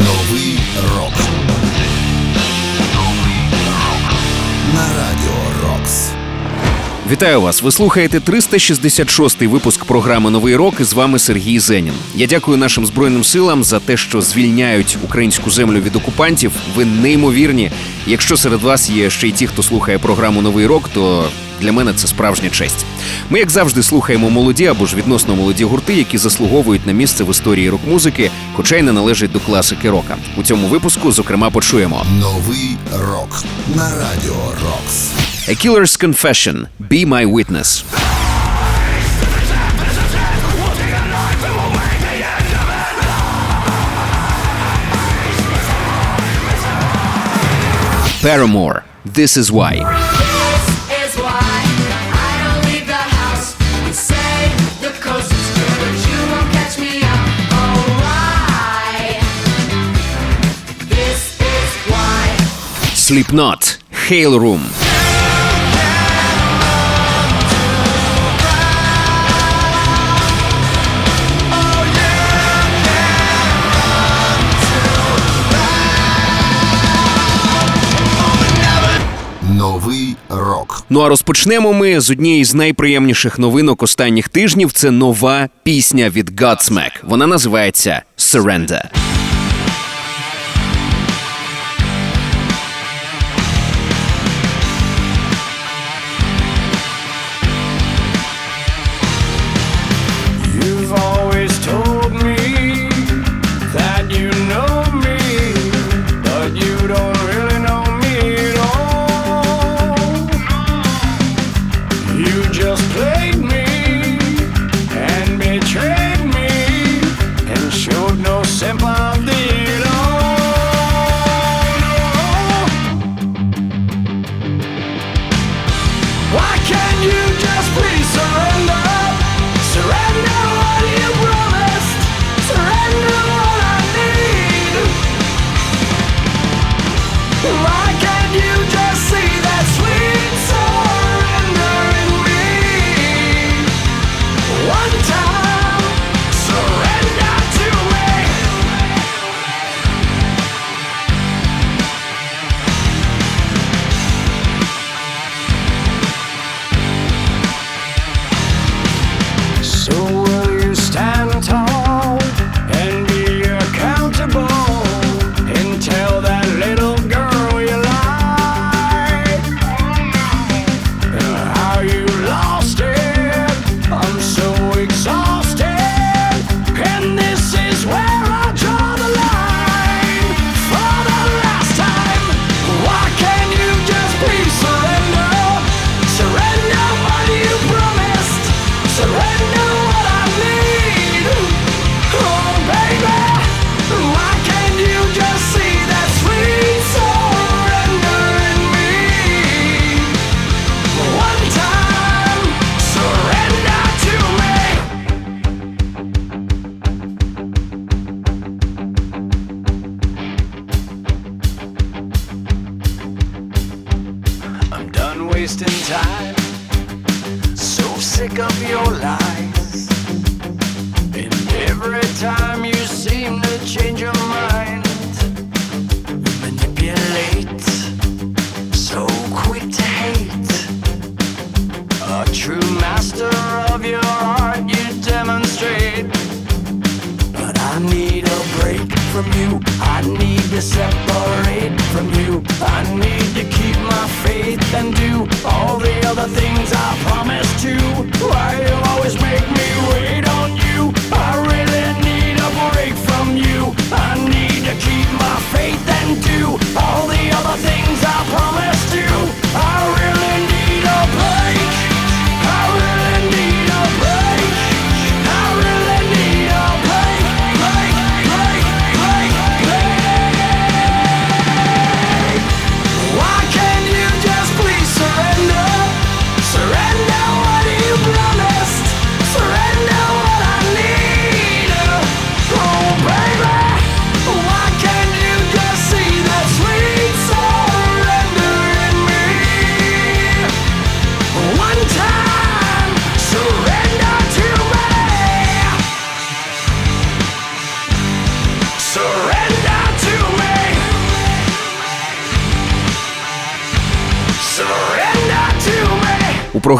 Новий рок. Новий рок На радіо Рокс. Вітаю вас. Ви слухаєте 366-й випуск програми Новий рок. І З вами Сергій Зенін. Я дякую нашим збройним силам за те, що звільняють українську землю від окупантів. Ви неймовірні. Якщо серед вас є ще й ті, хто слухає програму Новий рок, то для мене це справжня честь. Ми, як завжди, слухаємо молоді або ж відносно молоді гурти, які заслуговують на місце в історії рок-музики, хоча й не належать до класики рока. У цьому випуску, зокрема, почуємо новий рок на радіо Рокс. A Killer's Confession – Be My Witness. Paramore – This Is Why. Slipknot. Hail Room. Новий рок. Ну а розпочнемо ми з однієї з найприємніших новинок останніх тижнів. Це нова пісня від Godsmack. Вона називається «Surrender».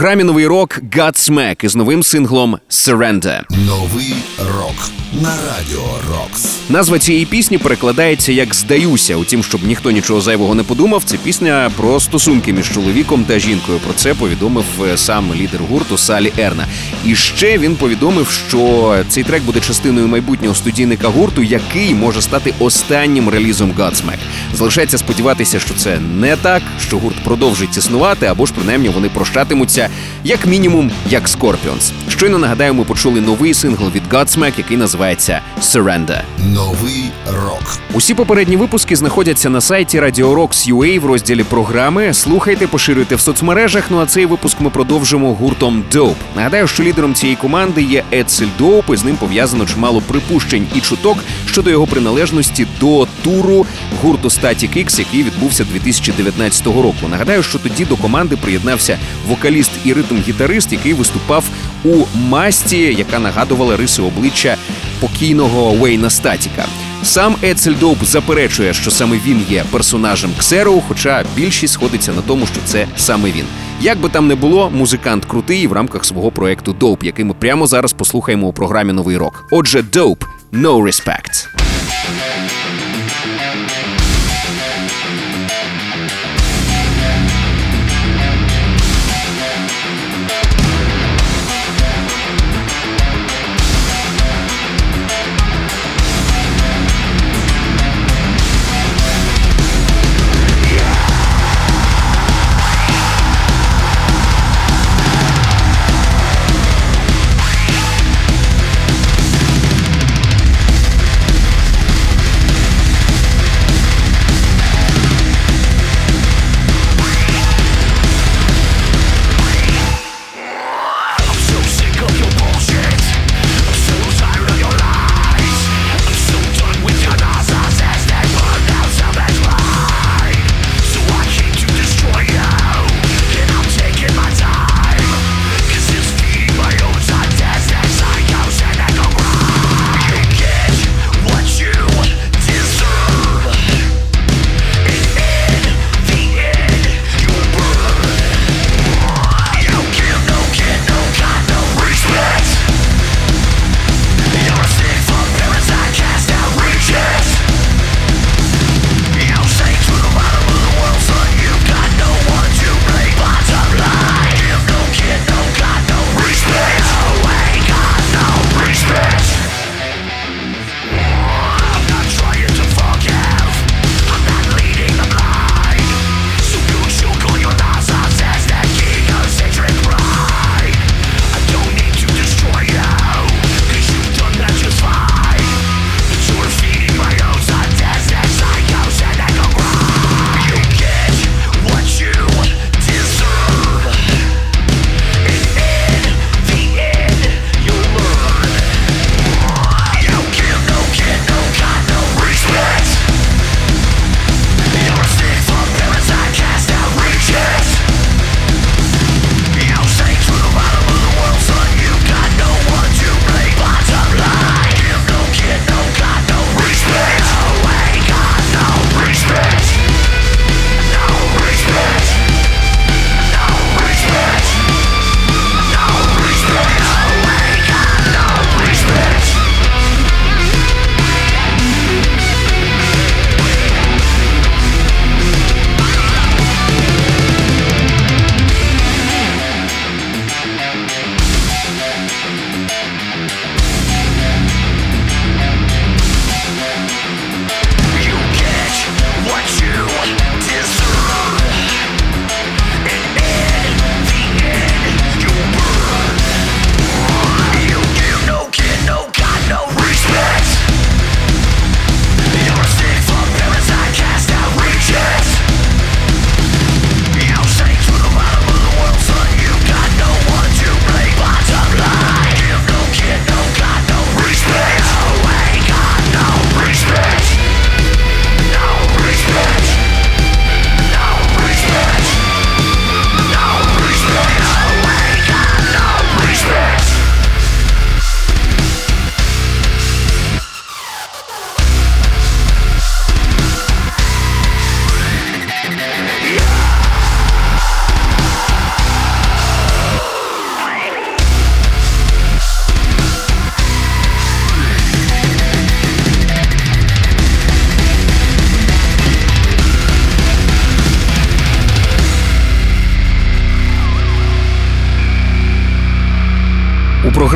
Програмі новий рок Godsmack із новим синглом Surrender. Новий рок на радіо Рокс. Назва цієї пісні перекладається як здаюся. Утім, щоб ніхто нічого зайвого не подумав, це пісня про стосунки між чоловіком та жінкою. Про це повідомив е, сам лідер гурту Салі Ерна. І ще він повідомив, що цей трек буде частиною майбутнього студійника гурту, який може стати останнім релізом Godsmack. Залишається сподіватися, що це не так, що гурт продовжить існувати, або ж принаймні вони прощатимуться як мінімум, як Scorpions. Щойно нагадаю, ми почули новий сингл від Godsmack, який називається Surrender. Новий рок. Усі попередні випуски знаходяться на сайті Radio Rocks UA в розділі програми. Слухайте, поширюйте в соцмережах. Ну а цей випуск ми продовжимо гуртом Dope. Нагадаю, що лідером цієї команди є Ецель Доуп, і з ним пов'язано чимало припущень і чуток щодо його приналежності до туру гурту Static X, який відбувся 2019 року. Нагадаю, що тоді до команди приєднався вокаліст і ритм-гітарист, який виступав у масті, яка нагадувала риси обличчя покійного Уейна Статіка. Сам Ецель Доуп заперечує, що саме він є персонажем Ксероу, хоча більшість сходиться на тому, що це саме він. Як би там не було, музикант крутий в рамках свого проекту Доуп, який ми прямо зараз послухаємо у програмі Новий рок. Отже, Доуп No Respect.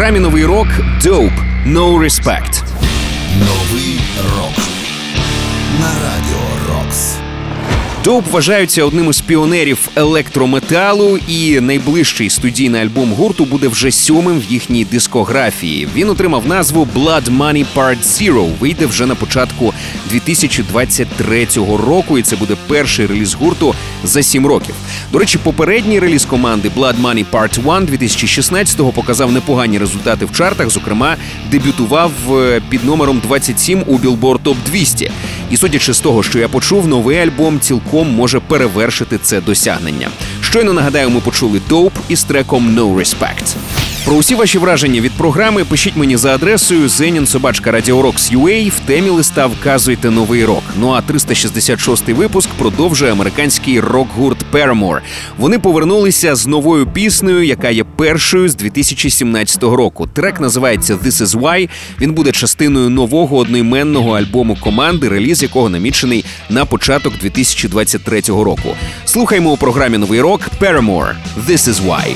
Програмі новий рок Dope No Respect. Доуп вважаються одним із піонерів електрометалу, і найближчий студійний альбом гурту буде вже сьомим в їхній дискографії. Він отримав назву Blood Money Part Zero. Вийде вже на початку 2023 року, і це буде перший реліз гурту за сім років. До речі, попередній реліз команди Blood Money Part 1 2016-го показав непогані результати в чартах. Зокрема, дебютував е, під номером 27 у Billboard Top 200. І судячи з того, що я почув, новий альбом цілком може перевершити це досягнення. Щойно нагадаю, ми почули Dope із треком No Respect. Про усі ваші враження від програми пишіть мені за адресою zeninsobachka.radiorocks.ua. В темі листа вказуйте новий рок. Ну а 366-й випуск продовжує американський рок-гурт Paramore. Вони повернулися з новою піснею, яка є першою з 2017 року. Трек називається This Is Why. Він буде частиною нового одноіменного альбому команди, реліз якого намічений на початок 2023 року. Слухаймо у програмі Новий рок Paramore. This Is Why.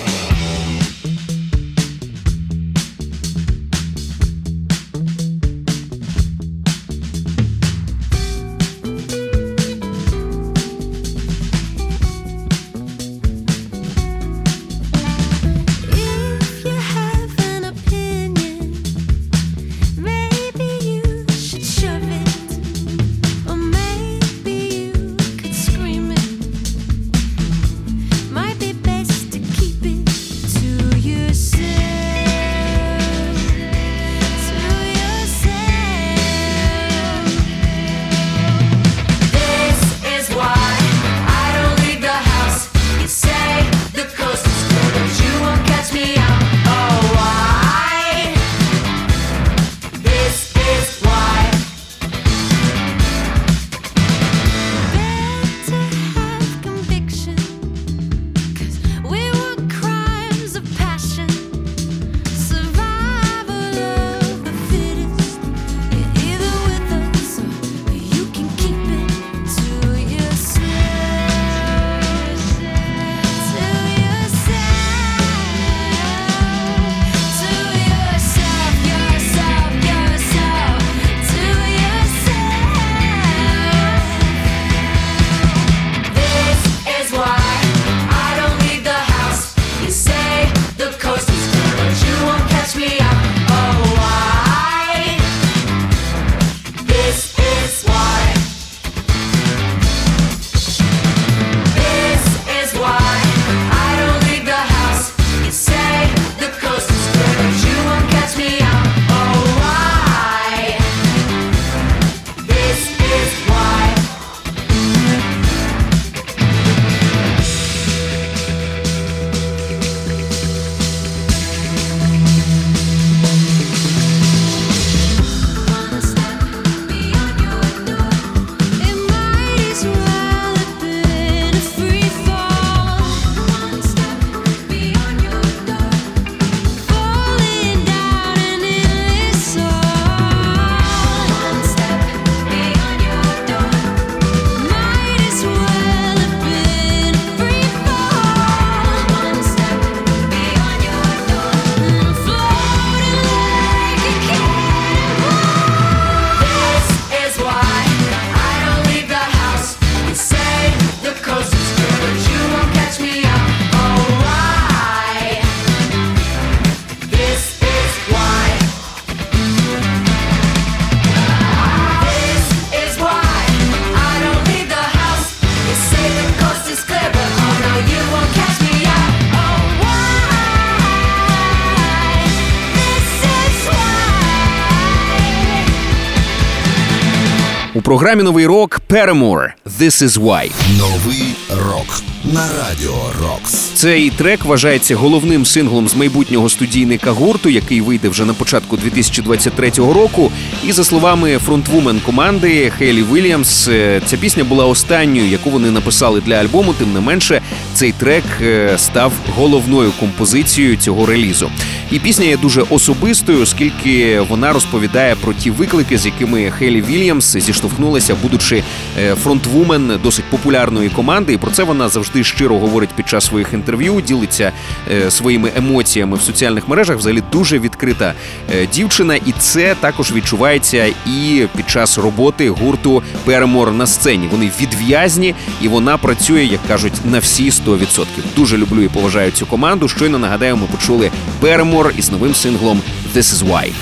Програмі Новий рок Paramore. This is why. Новий рок на радіо Рокс. Цей трек вважається головним синглом з майбутнього студійника гурту, який вийде вже на початку 2023 року. І за словами фронтвумен команди Хейлі Вільямс, е, ця пісня була останньою, яку вони написали для альбому. Тим не менше, цей трек е, став головною композицією цього релізу. І пісня є дуже особистою, оскільки вона розповідає про ті виклики, з якими Хейлі Вільямс зіштовхнулася зіштовхнулася, будучи е, фронтвумен досить популярної команди. І про це вона завжди щиро говорить під час своїх інтерв'ю, ділиться е, своїми емоціями в соціальних мережах. Взагалі дуже відкрита е, дівчина, і це також відчувається і під час роботи гурту Перемор на сцені. Вони відв'язні, і вона працює, як кажуть, на всі 100%. Дуже люблю і поважаю цю команду. Щойно нагадаю, ми почули Перемор із новим синглом «This is why».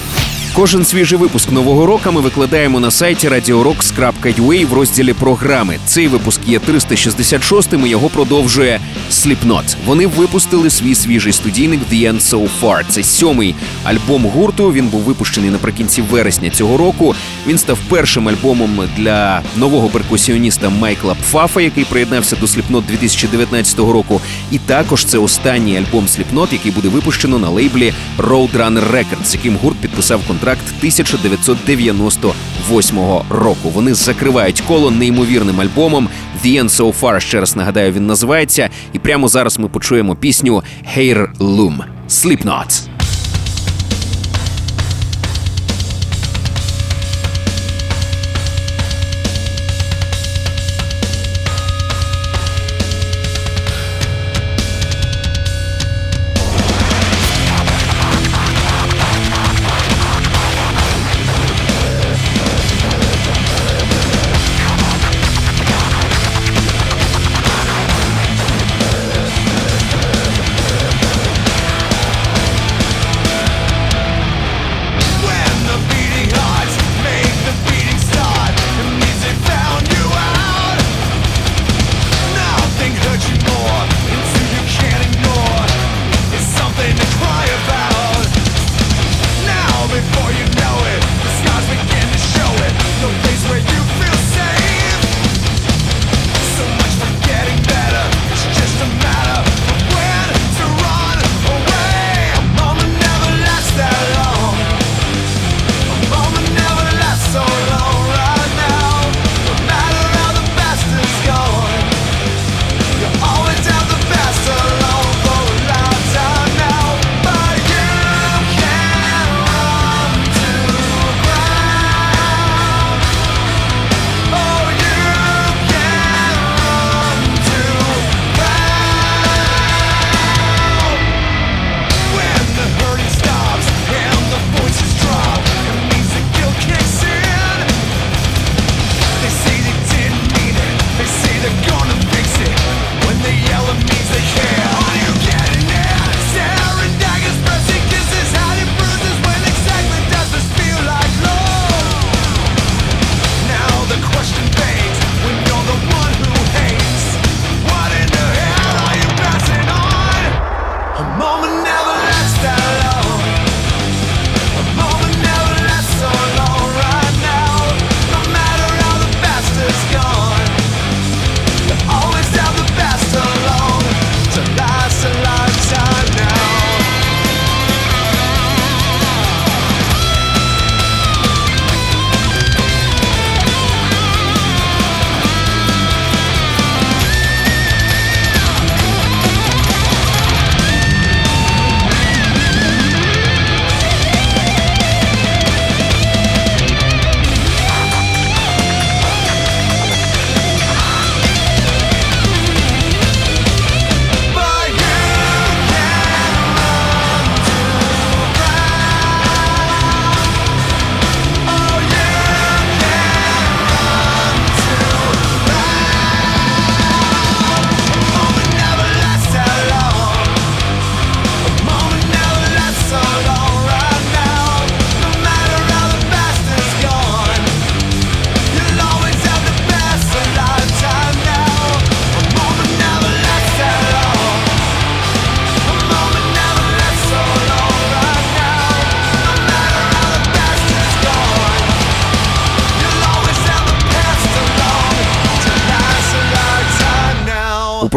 Кожен свіжий випуск нового року ми викладаємо на сайті radiorocks.ua в розділі програми. Цей випуск є 366-м і його продовжує Slipknot. Вони випустили свій свіжий студійник The End So Far. Це сьомий альбом гурту. Він був випущений наприкінці вересня цього року. Він став першим альбомом для нового перкусіоніста Майкла Пфафа, який приєднався до Slipknot 2019 року. І також це останній альбом Slipknot, який буде випущено на лейблі Roadrunner Records, з яким гурт підписав контракт 1998 року. Вони закривають коло неймовірним альбомом The End So Far, Ще раз нагадаю, він називається. І прямо зараз ми почуємо пісню Hair Loom Slipknot.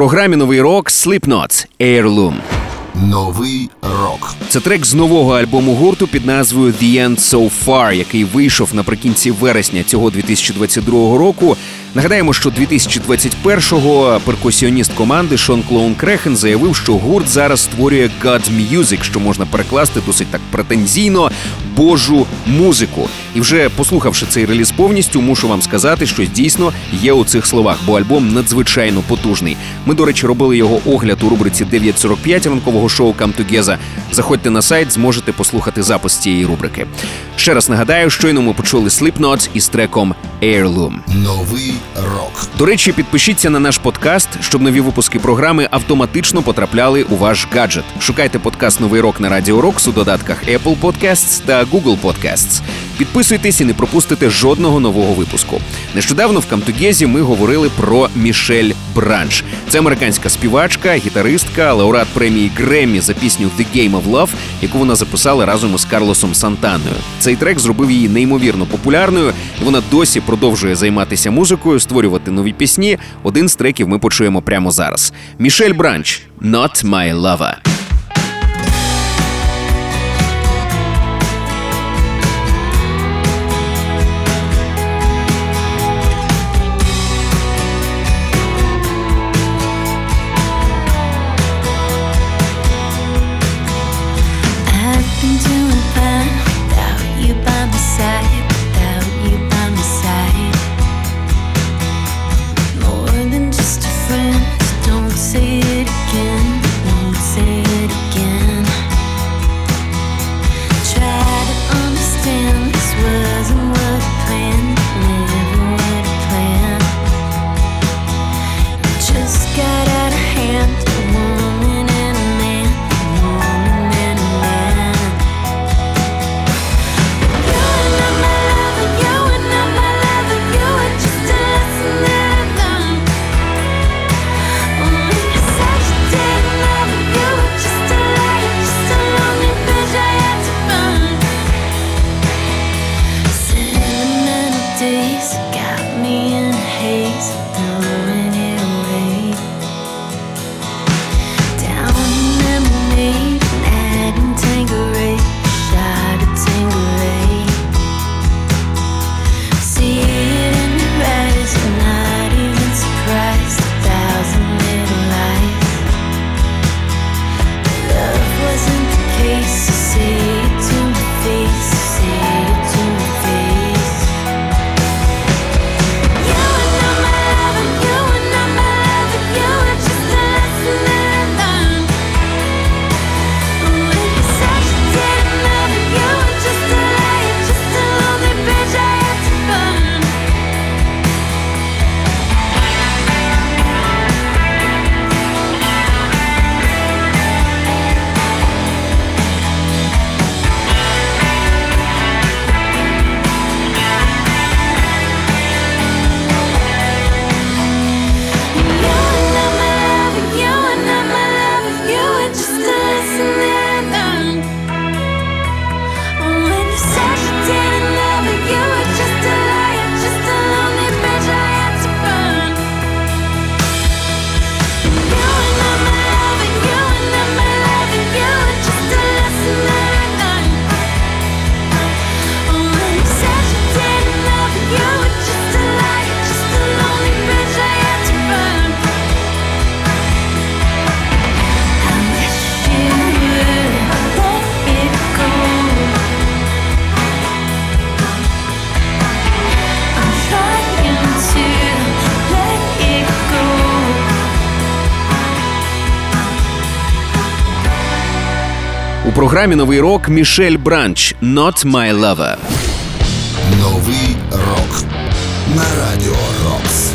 Програмі новий рок Slipknot Heirloom. Новий рок. Це трек з нового альбому гурту під назвою The End So Far, який вийшов наприкінці вересня цього 2022 року. Нагадаємо, що 2021-го перкусіоніст команди Шон Клоун Крехен заявив, що гурт зараз створює God Music, що можна перекласти досить так претензійно божу музику. І вже послухавши цей реліз повністю, мушу вам сказати, що дійсно є у цих словах, бо альбом надзвичайно потужний. Ми, до речі, робили його огляд у рубриці 945 ранкового шоу Come Together. Заходьте на сайт, зможете послухати запис цієї рубрики. Ще раз нагадаю, щойно ми почули Slipknot із треком Heirloom. Новий рок. До речі, підпишіться на наш подкаст, щоб нові випуски програми автоматично потрапляли у ваш гаджет. Шукайте подкаст Новий рок на Радіо Рокс у додатках Apple Podcasts та Google Podcasts. Підписуйтесь і не пропустите жодного нового випуску. Нещодавно в Камтугезі ми говорили про Мішель Бранч. Це американська співачка, гітаристка, лауреат премії Греммі за пісню «The Game of Love», яку вона записала разом із Карлосом Сантаною. Цей трек зробив її неймовірно популярною, і вона досі продовжує займатися музикою, створювати нові пісні. Один з треків ми почуємо прямо зараз. Мішель Бранч «Not My Lover». Програмі Новий рок Мішель Бранч «Not My Lover». Новий рок на радіо Рокс.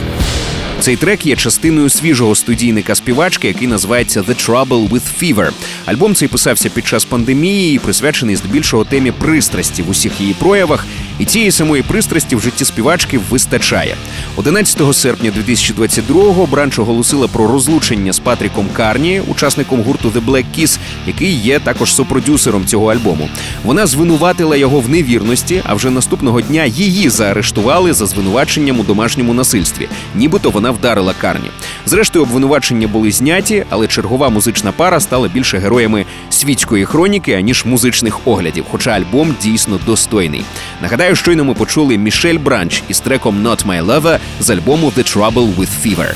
Цей трек є частиною свіжого студійника співачки, який називається The Trouble with Fever. Альбом цей писався під час пандемії і присвячений здебільшого темі пристрасті в усіх її проявах. І цієї самої пристрасті в житті співачки вистачає. 11 серпня 2022-го Бранч оголосила про розлучення з Патріком Карні, учасником гурту The Black Keys, який є також сопродюсером цього альбому. Вона звинуватила його в невірності, а вже наступного дня її заарештували за звинуваченням у домашньому насильстві, нібито вона вдарила Карні. Зрештою, обвинувачення були зняті, але чергова музична пара стала більше героями світської хроніки, аніж музичних оглядів. Хоча альбом дійсно достойний. Нагадаю, щойно ми почули Мішель Бранч із треком «Not My Lover» з альбому «The Trouble with Fever».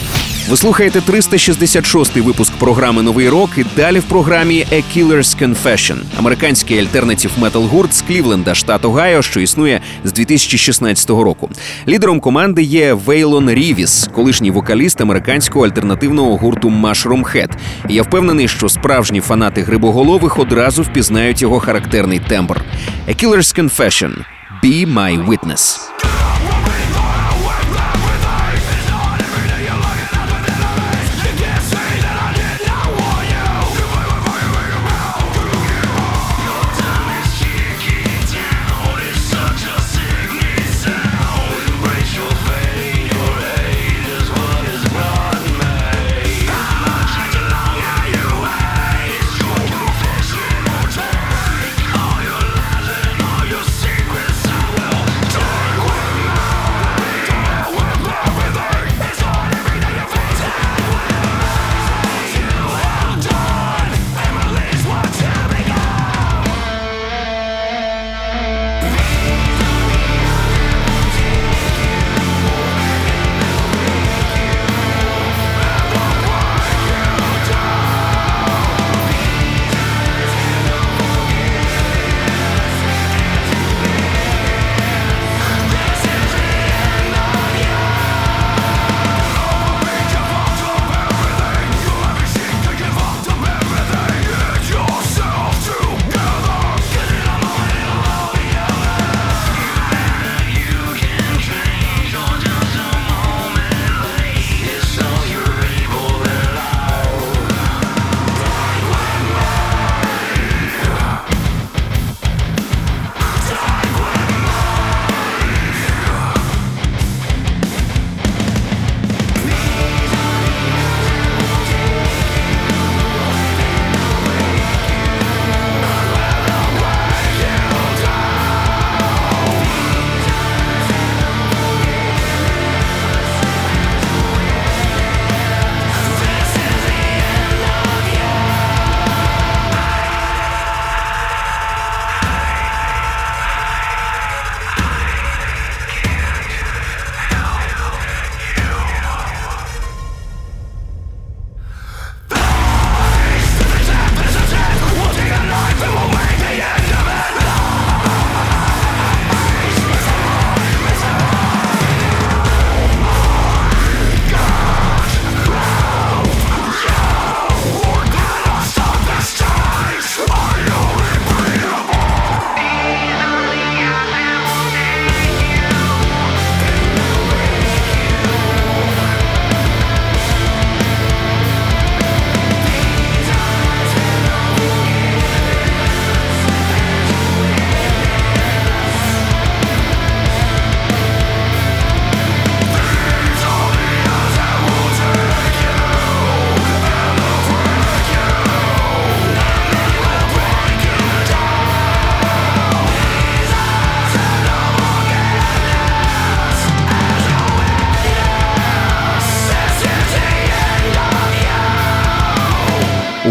Ви слухаєте 366-й випуск програми Новий рок. І далі в програмі A Killer's Confession – американський альтернатив метал гурт з Клівленда, штат Огайо, що існує з 2016 року. Лідером команди є Вейлон Рівіс, колишній вокаліст американського альтернативного гурту Mushroom Head. І я впевнений, що справжні фанати грибоголових одразу впізнають його характерний тембр. A Killer's Confession – Be My Witness.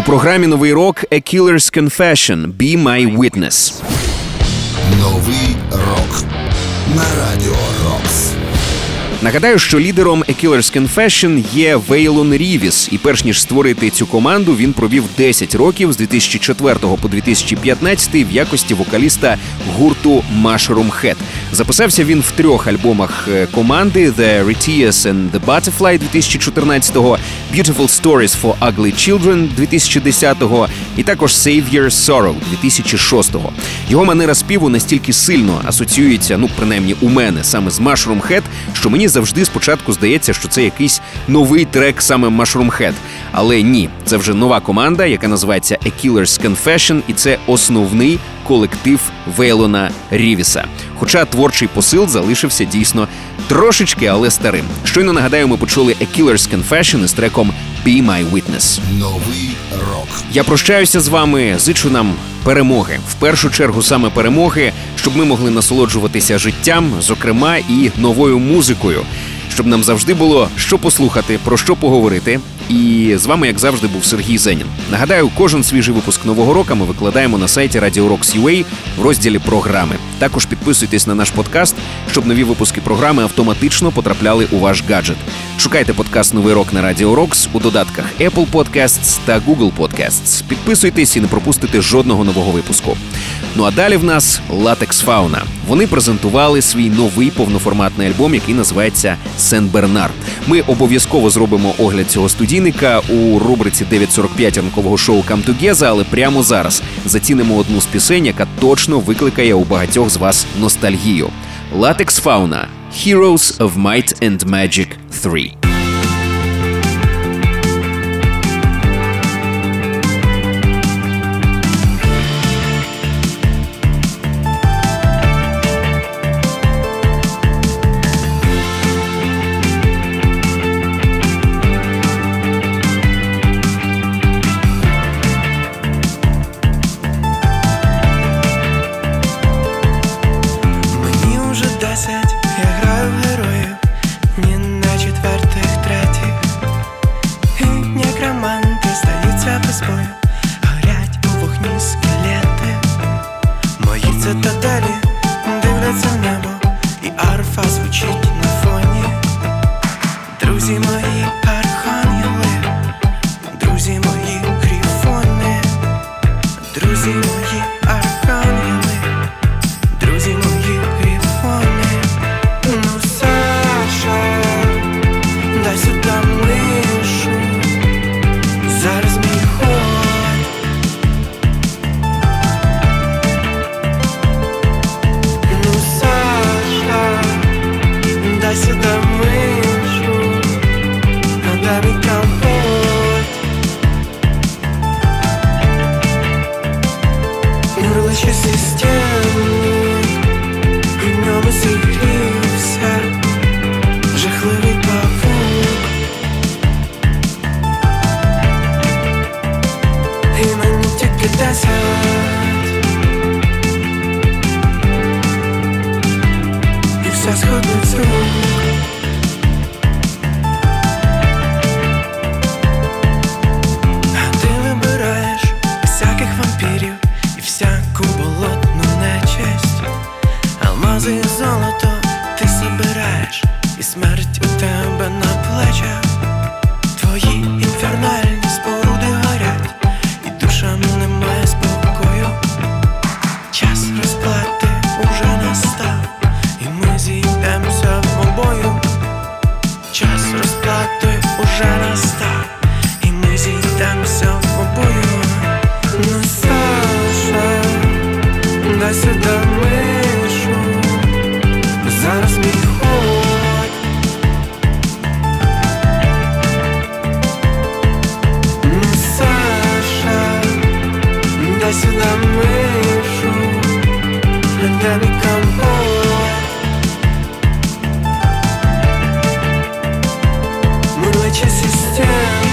програмі Новий рок A Killer's Confession – Be My Witness. Нагадаю, що лідером A Killer's Confession є Вейлон Рівіс, і перш ніж створити цю команду, він провів 10 років з 2004 по 2015 в якості вокаліста гурту Mushroom Head. Записався він в трьох альбомах е, команди: The Retias and the Butterfly 2014-го, Beautiful Stories for Ugly Children 2010-го і також Savior Sorrow 2006-го. Його манера співу настільки сильно асоціюється, ну принаймні у мене саме з Mushroom Head, що мені завжди спочатку здається, що це якийсь новий трек саме Mushroom Head. Але ні, це вже нова команда, яка називається A Killer's Confession, і це основний колектив Вейлона Рівіса. Хоча творчий посил залишився дійсно трошечки, але старим. Щойно нагадаю, ми почули A Killer's Confession із треком Be My Witness. Новий рок. Я прощаюся з вами, зичу нам перемоги. В першу чергу саме перемоги, щоб ми могли насолоджуватися життям, зокрема і новою музикою, щоб нам завжди було що послухати, про що поговорити. І з вами, як завжди, був Сергій Зенін. Нагадаю, кожен свіжий випуск нового року ми викладаємо на сайті Radio Rocks UA в розділі програми. Також підписуйтесь на наш подкаст, щоб нові випуски програми автоматично потрапляли у ваш гаджет. Шукайте подкаст Новий рок на Радіо Рокс у додатках Apple Podcasts та Google Podcasts. Підписуйтесь і не пропустите жодного нового випуску. Ну а далі в нас Latex Fauna. Вони презентували свій новий повноформатний альбом, який називається Сен Бернар. Ми обов'язково зробимо огляд цього студійника у рубриці 945 ранкового шоу Come Together, але прямо зараз зацінимо одну з пісень, яка точно викликає у багатьох з вас ностальгію. Латекс Fauna – Heroes of Might and Magic 3. дай сюди мишу, дай мій компот. Величезні стіни,